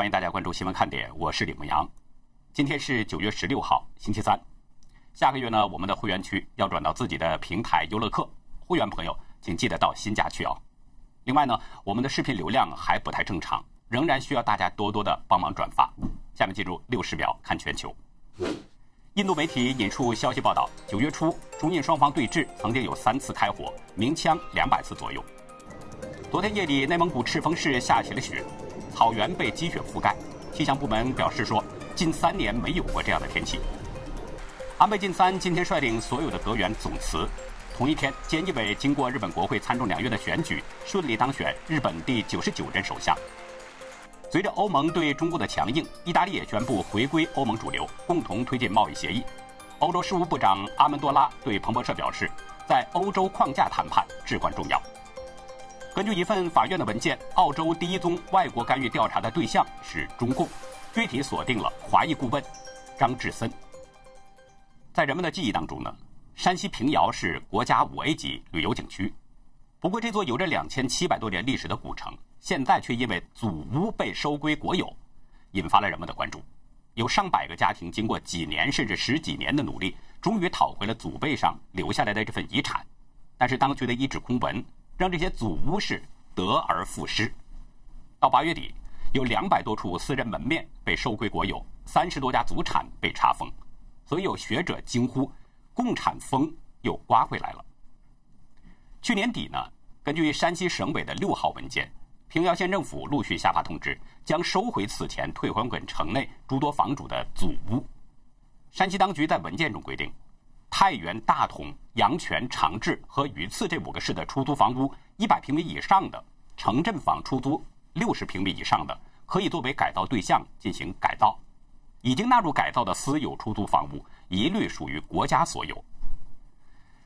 欢迎大家关注新闻看点，我是李梦阳。今天是九月十六号，星期三。下个月呢，我们的会员区要转到自己的平台优乐客，会员朋友请记得到新家去哦。另外呢，我们的视频流量还不太正常，仍然需要大家多多的帮忙转发。下面进入六十秒看全球。印度媒体引述消息报道，九月初中印双方对峙曾经有三次开火，鸣枪两百次左右。昨天夜里，内蒙古赤峰市下起了雪。草原被积雪覆盖，气象部门表示说，近三年没有过这样的天气。安倍晋三今天率领所有的阁员总辞。同一天，菅义伟经过日本国会参众两院的选举，顺利当选日本第九十九任首相。随着欧盟对中国的强硬，意大利也宣布回归欧盟主流，共同推进贸易协议。欧洲事务部长阿门多拉对彭博社表示，在欧洲框架谈判至关重要。根据一份法院的文件，澳洲第一宗外国干预调查的对象是中共，具体锁定了华裔顾问张志森。在人们的记忆当中呢，山西平遥是国家五 A 级旅游景区。不过，这座有着两千七百多年历史的古城，现在却因为祖屋被收归国有，引发了人们的关注。有上百个家庭经过几年甚至十几年的努力，终于讨回了祖辈上留下来的这份遗产，但是当局的一纸空文。让这些祖屋是得而复失。到八月底，有两百多处私人门面被收归国有，三十多家祖产被查封，所以有学者惊呼：“共产风又刮回来了。”去年底呢，根据山西省委的六号文件，平遥县政府陆续下发通知，将收回此前退还给城内诸多房主的祖屋。山西当局在文件中规定。太原、大同、阳泉、长治和榆次这五个市的出租房屋，一百平米以上的城镇房出租六十平米以上的，可以作为改造对象进行改造。已经纳入改造的私有出租房屋，一律属于国家所有。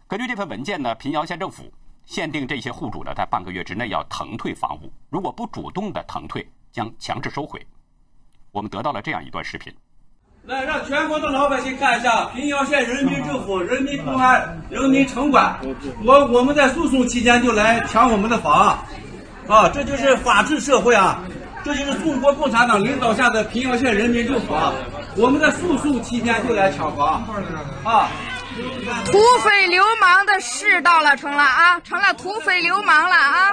根据这份文件呢，平遥县政府限定这些户主呢，在半个月之内要腾退房屋，如果不主动的腾退，将强制收回。我们得到了这样一段视频。来，让全国的老百姓看一下平遥县人民政府、人民公安、人民城管，我我们在诉讼期间就来抢我们的房，啊，这就是法治社会啊，这就是中国共产党领导下的平遥县人民政府，啊，我们在诉讼期间就来抢房，啊，土匪流氓的世到了，成了啊，成了土匪流氓了啊，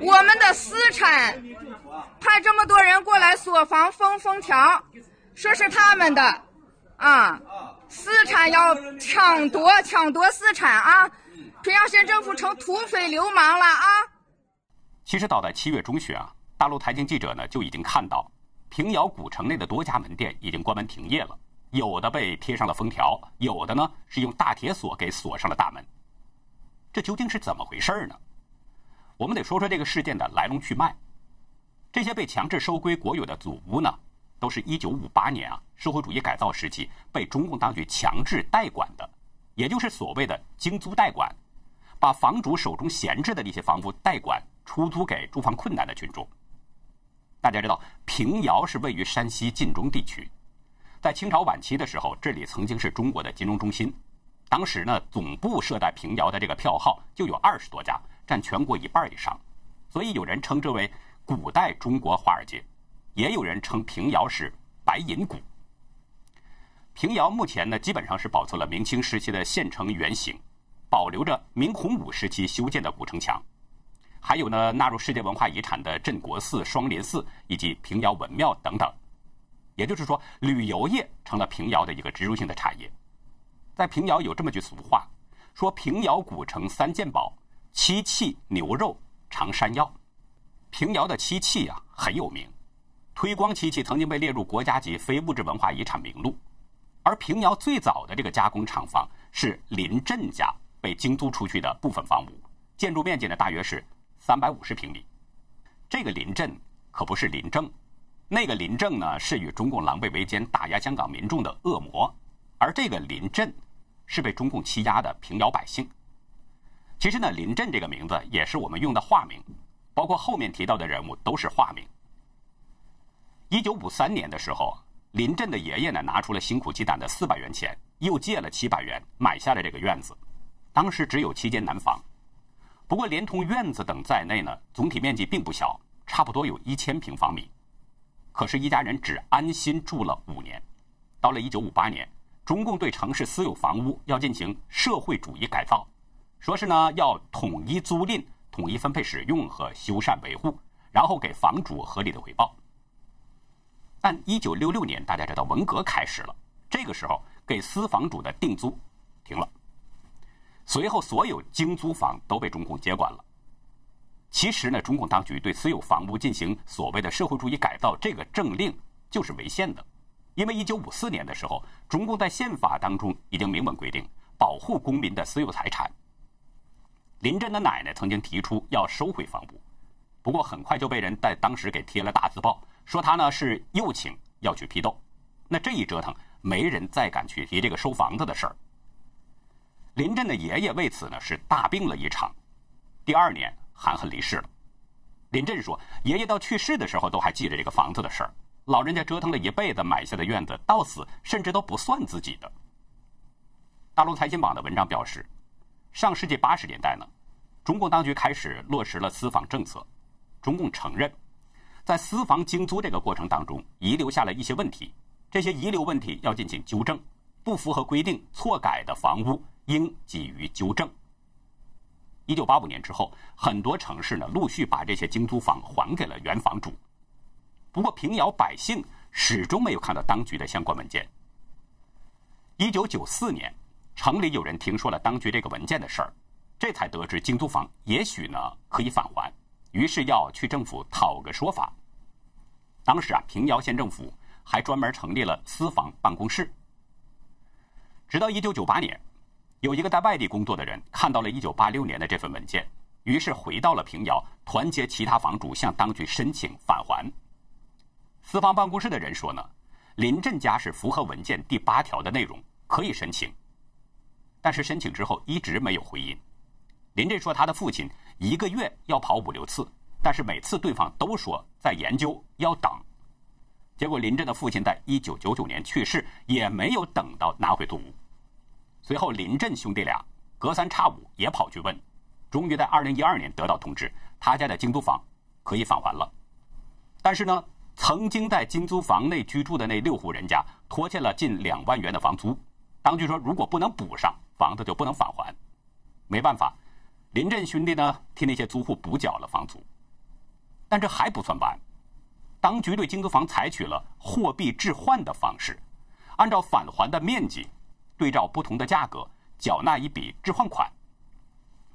我们的私产。派这么多人过来锁房封封条，说是他们的，啊，私产要抢夺抢夺私产啊！平遥县政府成土匪流氓了啊！其实早在七月中旬啊，大陆财经记者呢就已经看到，平遥古城内的多家门店已经关门停业了，有的被贴上了封条，有的呢是用大铁锁给锁上了大门。这究竟是怎么回事呢？我们得说说这个事件的来龙去脉。这些被强制收归国有的祖屋呢，都是一九五八年啊社会主义改造时期被中共当局强制代管的，也就是所谓的经租代管，把房主手中闲置的那些房屋代管出租给住房困难的群众。大家知道，平遥是位于山西晋中地区，在清朝晚期的时候，这里曾经是中国的金融中心，当时呢总部设在平遥的这个票号就有二十多家，占全国一半以上，所以有人称之为。古代中国华尔街，也有人称平遥是白银谷。平遥目前呢，基本上是保存了明清时期的县城原型，保留着明洪武时期修建的古城墙，还有呢纳入世界文化遗产的镇国寺、双林寺以及平遥文庙等等。也就是说，旅游业成了平遥的一个植入性的产业。在平遥有这么句俗话，说平遥古城三件宝：漆器、牛肉、长山药。平遥的漆器啊很有名，推光漆器曾经被列入国家级非物质文化遗产名录。而平遥最早的这个加工厂房是林振家被精租出去的部分房屋，建筑面积呢大约是三百五十平米。这个林振可不是林正，那个林正呢是与中共狼狈为奸、打压香港民众的恶魔，而这个林振是被中共欺压的平遥百姓。其实呢，林震这个名字也是我们用的化名。包括后面提到的人物都是化名。一九五三年的时候，林震的爷爷呢拿出了辛苦积攒的四百元钱，又借了七百元买下了这个院子。当时只有七间南房，不过连同院子等在内呢，总体面积并不小，差不多有一千平方米。可是，一家人只安心住了五年。到了一九五八年，中共对城市私有房屋要进行社会主义改造，说是呢要统一租赁、统一分配使用和修缮维护，然后给房主合理的回报。但一九六六年，大家知道文革开始了，这个时候给私房主的定租停了。随后，所有精租房都被中共接管了。其实呢，中共当局对私有房屋进行所谓的社会主义改造，这个政令就是违宪的。因为一九五四年的时候，中共在宪法当中已经明文规定保护公民的私有财产。林震的奶奶曾经提出要收回房屋，不过很快就被人在当时给贴了大字报。说他呢是右倾要去批斗，那这一折腾，没人再敢去提这个收房子的事儿。林震的爷爷为此呢是大病了一场，第二年含恨离世了。林震说，爷爷到去世的时候都还记着这个房子的事儿，老人家折腾了一辈子买下的院子，到死甚至都不算自己的。大陆财经网的文章表示，上世纪八十年代呢，中共当局开始落实了私房政策，中共承认。在私房精租这个过程当中，遗留下了一些问题，这些遗留问题要进行纠正，不符合规定、错改的房屋应给予纠正。一九八五年之后，很多城市呢陆续把这些精租房还给了原房主，不过平遥百姓始终没有看到当局的相关文件。一九九四年，城里有人听说了当局这个文件的事儿，这才得知精租房也许呢可以返还。于是要去政府讨个说法。当时啊，平遥县政府还专门成立了私房办公室。直到一九九八年，有一个在外地工作的人看到了一九八六年的这份文件，于是回到了平遥，团结其他房主向当局申请返还。私房办公室的人说呢，林振家是符合文件第八条的内容，可以申请。但是申请之后一直没有回音。林振说他的父亲。一个月要跑五六次，但是每次对方都说在研究，要等。结果林震的父亲在一九九九年去世，也没有等到拿回租屋。随后林震兄弟俩隔三差五也跑去问，终于在二零一二年得到通知，他家的精租房可以返还了。但是呢，曾经在精租房内居住的那六户人家拖欠了近两万元的房租，当局说如果不能补上，房子就不能返还。没办法。林振兄弟呢，替那些租户补缴了房租，但这还不算完，当局对精租房采取了货币置换的方式，按照返还的面积，对照不同的价格，缴纳一笔置换款。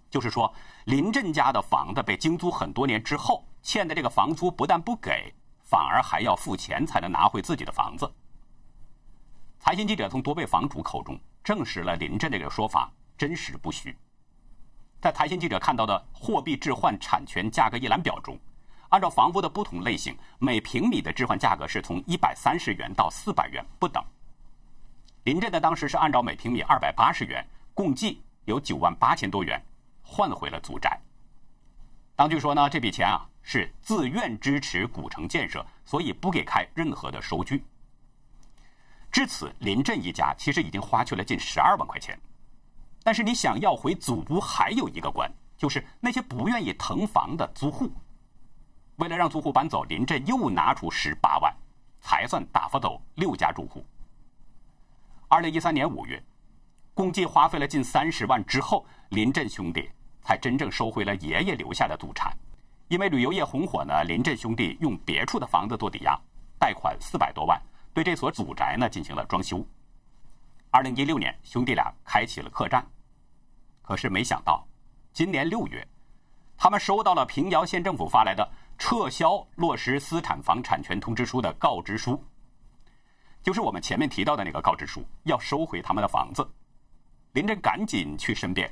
就是说，林振家的房子被精租很多年之后，欠的这个房租不但不给，反而还要付钱才能拿回自己的房子。财新记者从多位房主口中证实了林振这个说法真实不虚。在台新记者看到的货币置换产权价格一览表中，按照房屋的不同类型，每平米的置换价格是从一百三十元到四百元不等。林振的当时是按照每平米二百八十元，共计有九万八千多元换回了祖宅。当局说呢，这笔钱啊是自愿支持古城建设，所以不给开任何的收据。至此，林振一家其实已经花去了近十二万块钱。但是你想要回祖屋，还有一个关，就是那些不愿意腾房的租户。为了让租户搬走，林振又拿出十八万，才算打发走六家住户。二零一三年五月，共计花费了近三十万之后，林振兄弟才真正收回了爷爷留下的祖产。因为旅游业红火呢，林振兄弟用别处的房子做抵押，贷款四百多万，对这所祖宅呢进行了装修。二零一六年，兄弟俩开启了客栈。可是没想到，今年六月，他们收到了平遥县政府发来的撤销落实私产房产权通知书的告知书，就是我们前面提到的那个告知书，要收回他们的房子。林震赶紧去申辩，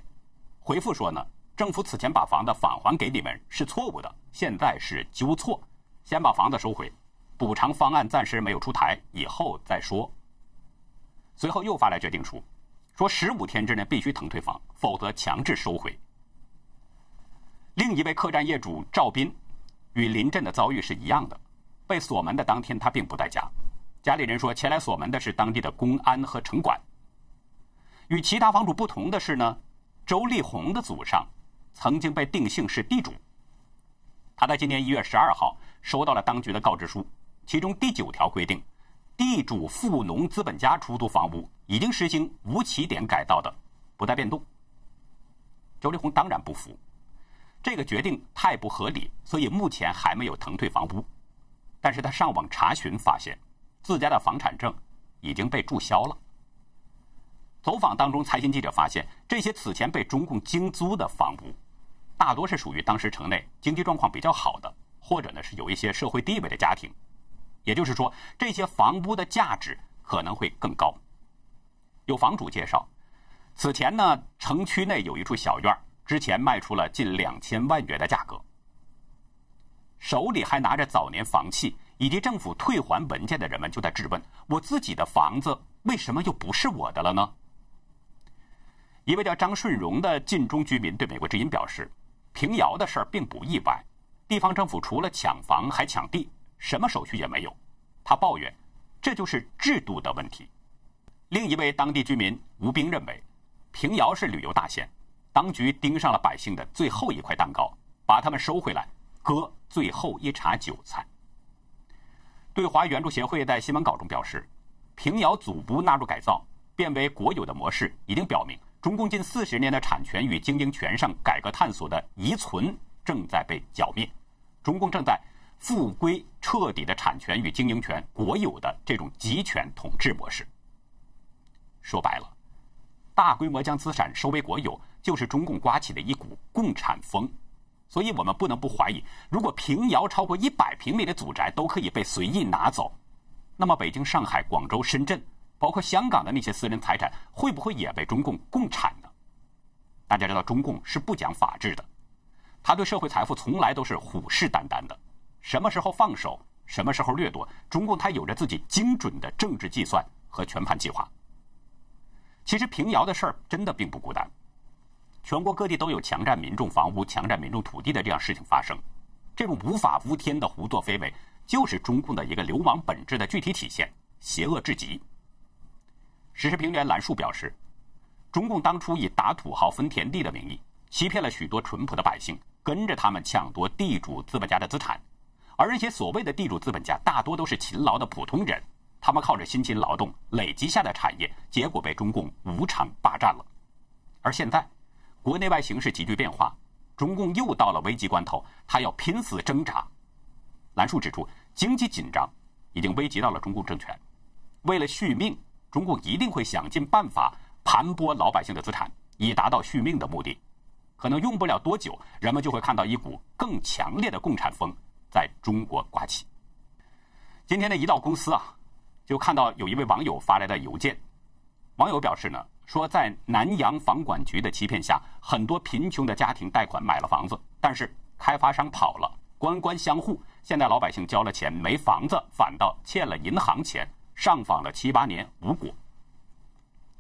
回复说呢，政府此前把房子返还给你们是错误的，现在是纠错，先把房子收回，补偿方案暂时没有出台，以后再说。随后又发来决定书。说十五天之内必须腾退房，否则强制收回。另一位客栈业主赵斌，与林震的遭遇是一样的，被锁门的当天他并不在家，家里人说前来锁门的是当地的公安和城管。与其他房主不同的是呢，周丽红的祖上曾经被定性是地主。他在今年一月十二号收到了当局的告知书，其中第九条规定，地主富农资本家出租房屋已经实行无起点改造的，不再变动。周立红当然不服，这个决定太不合理，所以目前还没有腾退房屋。但是他上网查询发现，自家的房产证已经被注销了。走访当中，财经记者发现，这些此前被中共精租的房屋。大多是属于当时城内经济状况比较好的，或者呢是有一些社会地位的家庭，也就是说，这些房屋的价值可能会更高。有房主介绍，此前呢城区内有一处小院，之前卖出了近两千万元的价格，手里还拿着早年房契以及政府退还文件的人们就在质问：我自己的房子为什么又不是我的了呢？一位叫张顺荣的晋中居民对美国之音表示。平遥的事儿并不意外，地方政府除了抢房还抢地，什么手续也没有。他抱怨，这就是制度的问题。另一位当地居民吴兵认为，平遥是旅游大县，当局盯上了百姓的最后一块蛋糕，把他们收回来，割最后一茬韭菜。对华援助协会在新闻稿中表示，平遥祖屋纳入改造变为国有的模式，已经表明。中共近四十年的产权与经营权上改革探索的遗存正在被剿灭，中共正在复归彻底的产权与经营权国有的这种集权统治模式。说白了，大规模将资产收为国有，就是中共刮起的一股共产风。所以我们不能不怀疑，如果平遥超过一百平米的祖宅都可以被随意拿走，那么北京、上海、广州、深圳。包括香港的那些私人财产，会不会也被中共共产呢？大家知道，中共是不讲法治的，他对社会财富从来都是虎视眈眈的。什么时候放手，什么时候掠夺，中共他有着自己精准的政治计算和全盘计划。其实平遥的事儿真的并不孤单，全国各地都有强占民众房屋、强占民众土地的这样事情发生。这种无法无天的胡作非为，就是中共的一个流氓本质的具体体现，邪恶至极。时事评论员兰树表示，中共当初以打土豪分田地的名义，欺骗了许多淳朴的百姓，跟着他们抢夺地主资本家的资产，而那些所谓的地主资本家大多都是勤劳的普通人，他们靠着辛勤劳动累积下的产业，结果被中共无偿霸占了。而现在，国内外形势急剧变化，中共又到了危急关头，他要拼死挣扎。兰树指出，经济紧张已经危及到了中共政权，为了续命。中共一定会想尽办法盘剥老百姓的资产，以达到续命的目的。可能用不了多久，人们就会看到一股更强烈的共产风在中国刮起。今天呢一到公司啊，就看到有一位网友发来的邮件。网友表示呢，说在南阳房管局的欺骗下，很多贫穷的家庭贷款买了房子，但是开发商跑了，官官相护，现在老百姓交了钱没房子，反倒欠了银行钱。上访了七八年无果。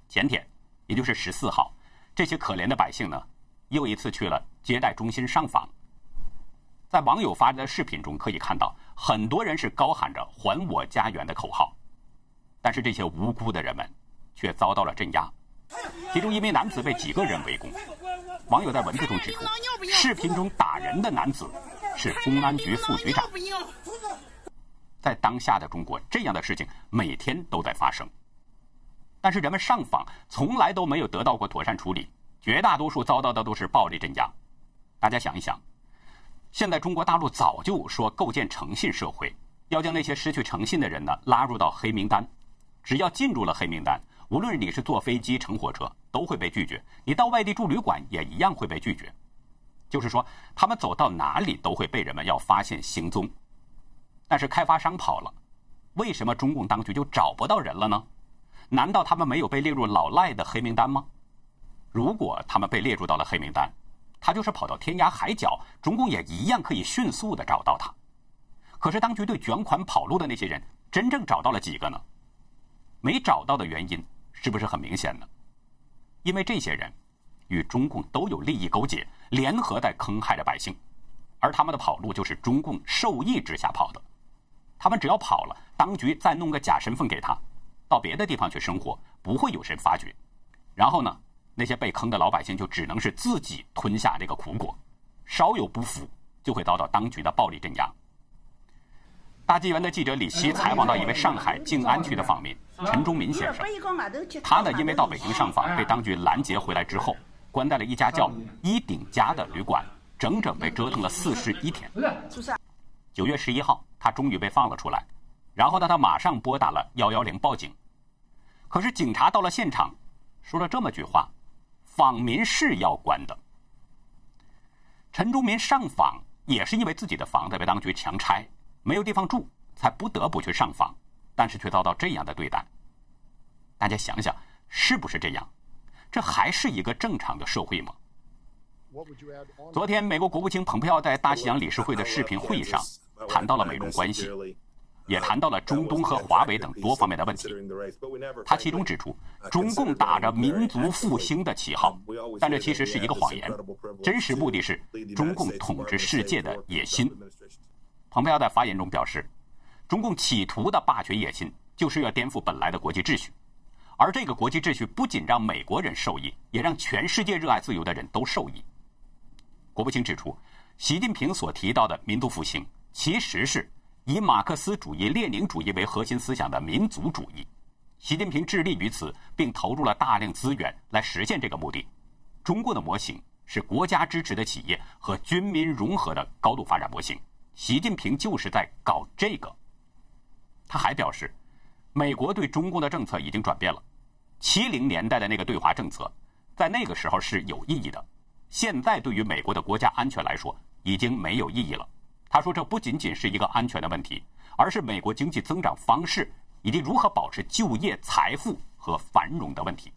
前天，也就是十四号，这些可怜的百姓呢，又一次去了接待中心上访。在网友发的视频中可以看到，很多人是高喊着“还我家园”的口号，但是这些无辜的人们却遭到了镇压。其中一名男子被几个人围攻。网友在文字中指出，视频中打人的男子是公安局副局长。在当下的中国，这样的事情每天都在发生，但是人们上访从来都没有得到过妥善处理，绝大多数遭到的都是暴力镇压。大家想一想，现在中国大陆早就说构建诚信社会，要将那些失去诚信的人呢拉入到黑名单，只要进入了黑名单，无论你是坐飞机乘火车都会被拒绝，你到外地住旅馆也一样会被拒绝。就是说，他们走到哪里都会被人们要发现行踪。但是开发商跑了，为什么中共当局就找不到人了呢？难道他们没有被列入老赖的黑名单吗？如果他们被列入到了黑名单，他就是跑到天涯海角，中共也一样可以迅速的找到他。可是当局对卷款跑路的那些人，真正找到了几个呢？没找到的原因是不是很明显呢？因为这些人与中共都有利益勾结，联合在坑害着百姓，而他们的跑路就是中共授意之下跑的。他们只要跑了，当局再弄个假身份给他，到别的地方去生活，不会有谁发觉。然后呢，那些被坑的老百姓就只能是自己吞下这个苦果，稍有不服就会遭到当局的暴力镇压。大纪元的记者李希采访到一位上海静安区的访民陈忠民先生，他呢因为到北京上访被当局拦截回来之后，关在了一家叫一顶家的旅馆，整整被折腾了四十一天。九月十一号，他终于被放了出来，然后呢，他马上拨打了幺幺零报警。可是警察到了现场，说了这么句话：“访民是要关的。”陈忠民上访也是因为自己的房子被当局强拆。没有地方住，才不得不去上访，但是却遭到这样的对待。大家想想，是不是这样？这还是一个正常的社会吗？昨天，美国国务卿蓬佩奥在大西洋理事会的视频会议上谈到了美中关系，也谈到了中东和华为等多方面的问题。他其中指出，中共打着民族复兴的旗号，但这其实是一个谎言，真实目的是中共统治世界的野心。蓬佩奥在发言中表示，中共企图的霸权野心就是要颠覆本来的国际秩序，而这个国际秩序不仅让美国人受益，也让全世界热爱自由的人都受益。国务卿指出，习近平所提到的民族复兴，其实是以马克思主义、列宁主义为核心思想的民族主义。习近平致力于此，并投入了大量资源来实现这个目的。中国的模型是国家支持的企业和军民融合的高度发展模型。习近平就是在搞这个。他还表示，美国对中共的政策已经转变了。七零年代的那个对华政策，在那个时候是有意义的，现在对于美国的国家安全来说已经没有意义了。他说，这不仅仅是一个安全的问题，而是美国经济增长方式以及如何保持就业、财富和繁荣的问题。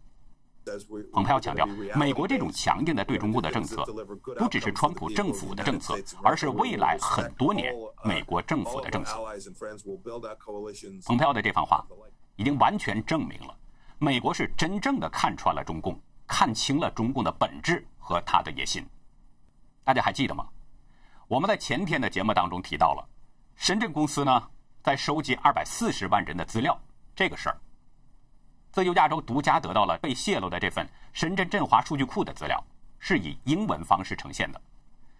蓬佩奥强调，美国这种强硬的对中共的政策，不只是川普政府的政策，而是未来很多年美国政府的政策。蓬佩奥的这番话，已经完全证明了，美国是真正的看穿了中共，看清了中共的本质和他的野心。大家还记得吗？我们在前天的节目当中提到了，深圳公司呢在收集二百四十万人的资料这个事儿。自由亚洲独家得到了被泄露的这份深圳振华数据库的资料，是以英文方式呈现的，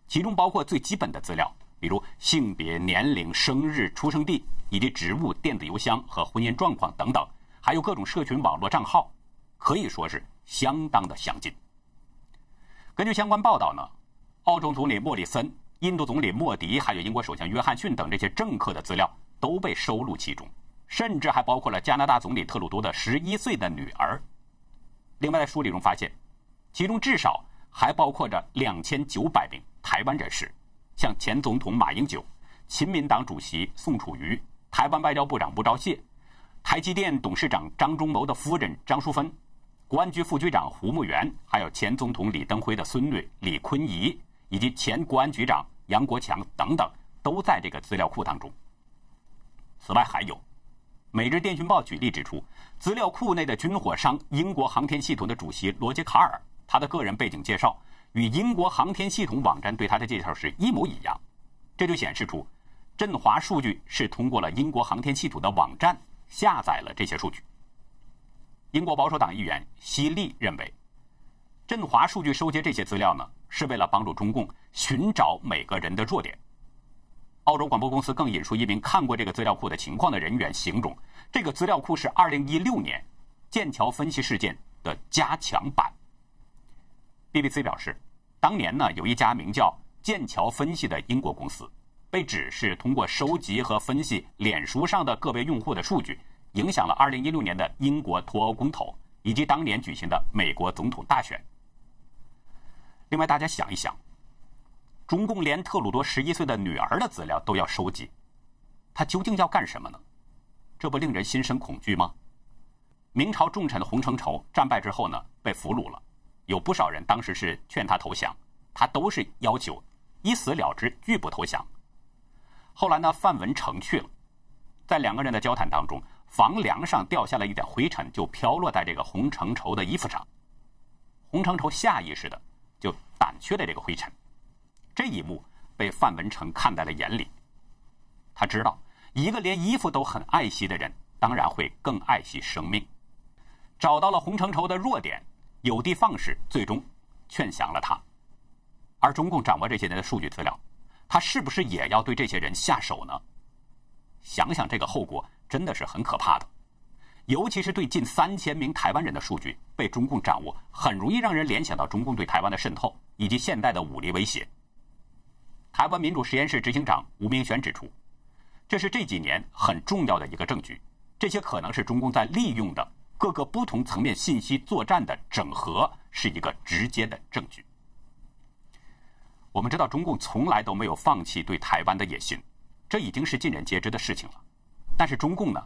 其中包括最基本的资料，比如性别、年龄、生日、出生地以及职务、电子邮箱和婚姻状况等等，还有各种社群网络账号，可以说是相当的详尽。根据相关报道呢，澳洲总理莫里森、印度总理莫迪，还有英国首相约翰逊等这些政客的资料都被收录其中。甚至还包括了加拿大总理特鲁多的十一岁的女儿。另外，在梳理中发现，其中至少还包括着两千九百名台湾人士，像前总统马英九、亲民党主席宋楚瑜、台湾外交部长吴钊燮、台积电董事长张忠谋的夫人张淑芬、国安局副局长胡慕元，还有前总统李登辉的孙女李坤仪，以及前国安局长杨国强等等，都在这个资料库当中。此外，还有。《每日电讯报》举例指出，资料库内的军火商英国航天系统的主席罗杰·卡尔，他的个人背景介绍与英国航天系统网站对他的介绍是一模一样。这就显示出，振华数据是通过了英国航天系统的网站下载了这些数据。英国保守党议员希利认为，振华数据收集这些资料呢，是为了帮助中共寻找每个人的弱点。澳洲广播公司更引述一名看过这个资料库的情况的人员形容，这个资料库是2016年剑桥分析事件的加强版。BBC 表示，当年呢有一家名叫剑桥分析的英国公司，被指是通过收集和分析脸书上的个别用户的数据，影响了2016年的英国脱欧公投以及当年举行的美国总统大选。另外，大家想一想。中共连特鲁多十一岁的女儿的资料都要收集，他究竟要干什么呢？这不令人心生恐惧吗？明朝重臣洪承畴战败之后呢，被俘虏了，有不少人当时是劝他投降，他都是要求一死了之，拒不投降。后来呢，范文成去了，在两个人的交谈当中，房梁上掉下了一点灰尘，就飘落在这个洪承畴的衣服上，洪承畴下意识的胆怯的这个灰尘。这一幕被范文成看在了眼里。他知道，一个连衣服都很爱惜的人，当然会更爱惜生命。找到了洪承畴的弱点，有的放矢，最终劝降了他。而中共掌握这些人的数据资料，他是不是也要对这些人下手呢？想想这个后果，真的是很可怕的。尤其是对近三千名台湾人的数据被中共掌握，很容易让人联想到中共对台湾的渗透以及现代的武力威胁。台湾民主实验室执行长吴明轩指出，这是这几年很重要的一个证据。这些可能是中共在利用的各个不同层面信息作战的整合，是一个直接的证据。我们知道，中共从来都没有放弃对台湾的野心，这已经是尽人皆知的事情了。但是中共呢，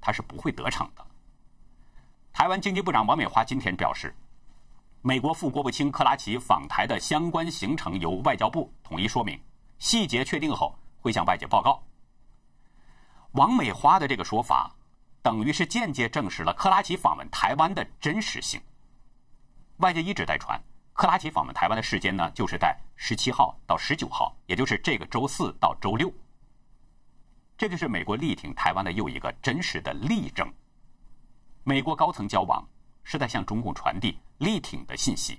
他是不会得逞的。台湾经济部长王美花今天表示，美国副国务卿克拉奇访台的相关行程由外交部统一说明，细节确定后会向外界报告。王美花的这个说法。等于是间接证实了克拉奇访问台湾的真实性。外界一直在传，克拉奇访问台湾的时间呢，就是在十七号到十九号，也就是这个周四到周六。这就是美国力挺台湾的又一个真实的例证。美国高层交往是在向中共传递力挺的信息，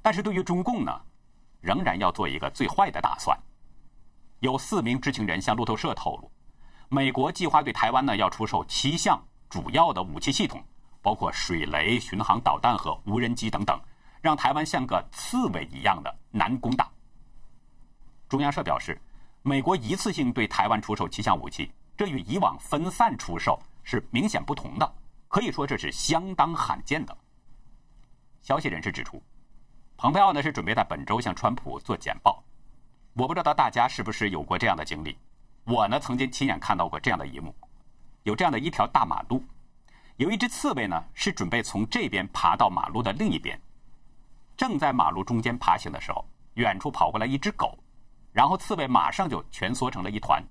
但是对于中共呢，仍然要做一个最坏的打算。有四名知情人向路透社透露。美国计划对台湾呢要出售七项主要的武器系统，包括水雷、巡航导弹和无人机等等，让台湾像个刺猬一样的难攻打。中央社表示，美国一次性对台湾出售七项武器，这与以往分散出售是明显不同的，可以说这是相当罕见的。消息人士指出，蓬佩奥呢是准备在本周向川普做简报，我不知道大家是不是有过这样的经历。我呢，曾经亲眼看到过这样的一幕：有这样的一条大马路，有一只刺猬呢，是准备从这边爬到马路的另一边。正在马路中间爬行的时候，远处跑过来一只狗，然后刺猬马上就蜷缩成了一团，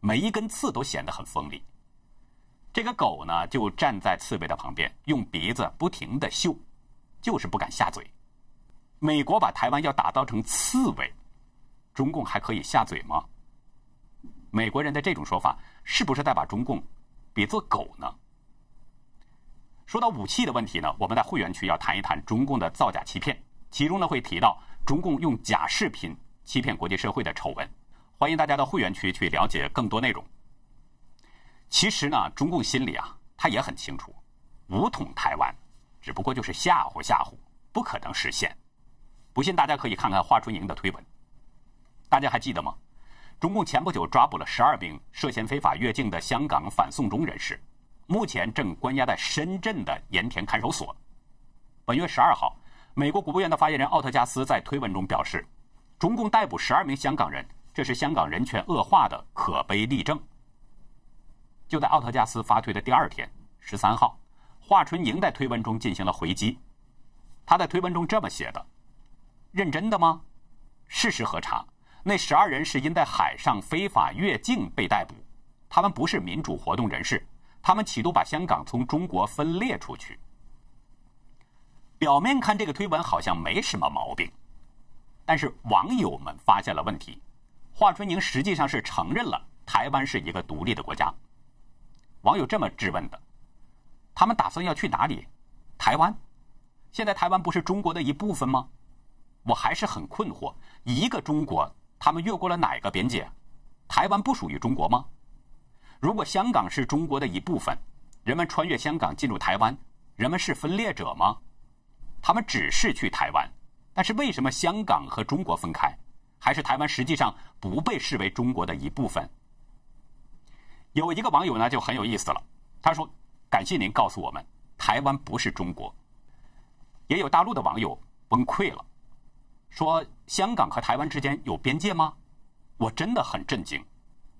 每一根刺都显得很锋利。这个狗呢，就站在刺猬的旁边，用鼻子不停地嗅，就是不敢下嘴。美国把台湾要打造成刺猬，中共还可以下嘴吗？美国人的这种说法，是不是在把中共比作狗呢？说到武器的问题呢，我们在会员区要谈一谈中共的造假欺骗，其中呢会提到中共用假视频欺骗国际社会的丑闻。欢迎大家到会员区去了解更多内容。其实呢，中共心里啊，他也很清楚，武统台湾只不过就是吓唬吓唬，不可能实现。不信大家可以看看华春莹的推文，大家还记得吗？中共前不久抓捕了十二名涉嫌非法越境的香港反送中人士，目前正关押在深圳的盐田看守所。本月十二号，美国国务院的发言人奥特加斯在推文中表示，中共逮捕十二名香港人，这是香港人权恶化的可悲例证。就在奥特加斯发推的第二天，十三号，华春莹在推文中进行了回击。他在推文中这么写的：“认真的吗？事实核查。”那十二人是因在海上非法越境被逮捕，他们不是民主活动人士，他们企图把香港从中国分裂出去。表面看这个推文好像没什么毛病，但是网友们发现了问题。华春莹实际上是承认了台湾是一个独立的国家。网友这么质问的：他们打算要去哪里？台湾？现在台湾不是中国的一部分吗？我还是很困惑，一个中国。他们越过了哪个边界？台湾不属于中国吗？如果香港是中国的一部分，人们穿越香港进入台湾，人们是分裂者吗？他们只是去台湾，但是为什么香港和中国分开？还是台湾实际上不被视为中国的一部分？有一个网友呢就很有意思了，他说：“感谢您告诉我们，台湾不是中国。”也有大陆的网友崩溃了。说香港和台湾之间有边界吗？我真的很震惊。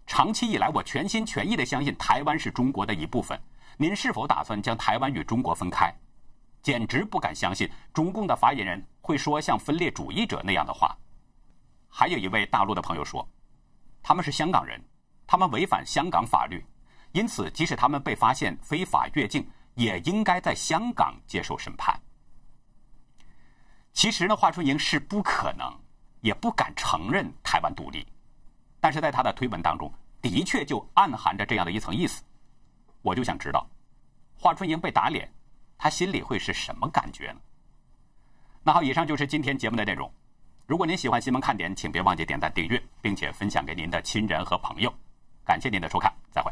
长期以来，我全心全意的相信台湾是中国的一部分。您是否打算将台湾与中国分开？简直不敢相信中共的发言人会说像分裂主义者那样的话。还有一位大陆的朋友说，他们是香港人，他们违反香港法律，因此即使他们被发现非法越境，也应该在香港接受审判。其实呢，华春莹是不可能，也不敢承认台湾独立，但是在他的推文当中，的确就暗含着这样的一层意思。我就想知道，华春莹被打脸，他心里会是什么感觉呢？那好，以上就是今天节目的内容。如果您喜欢新闻看点，请别忘记点赞、订阅，并且分享给您的亲人和朋友。感谢您的收看，再会。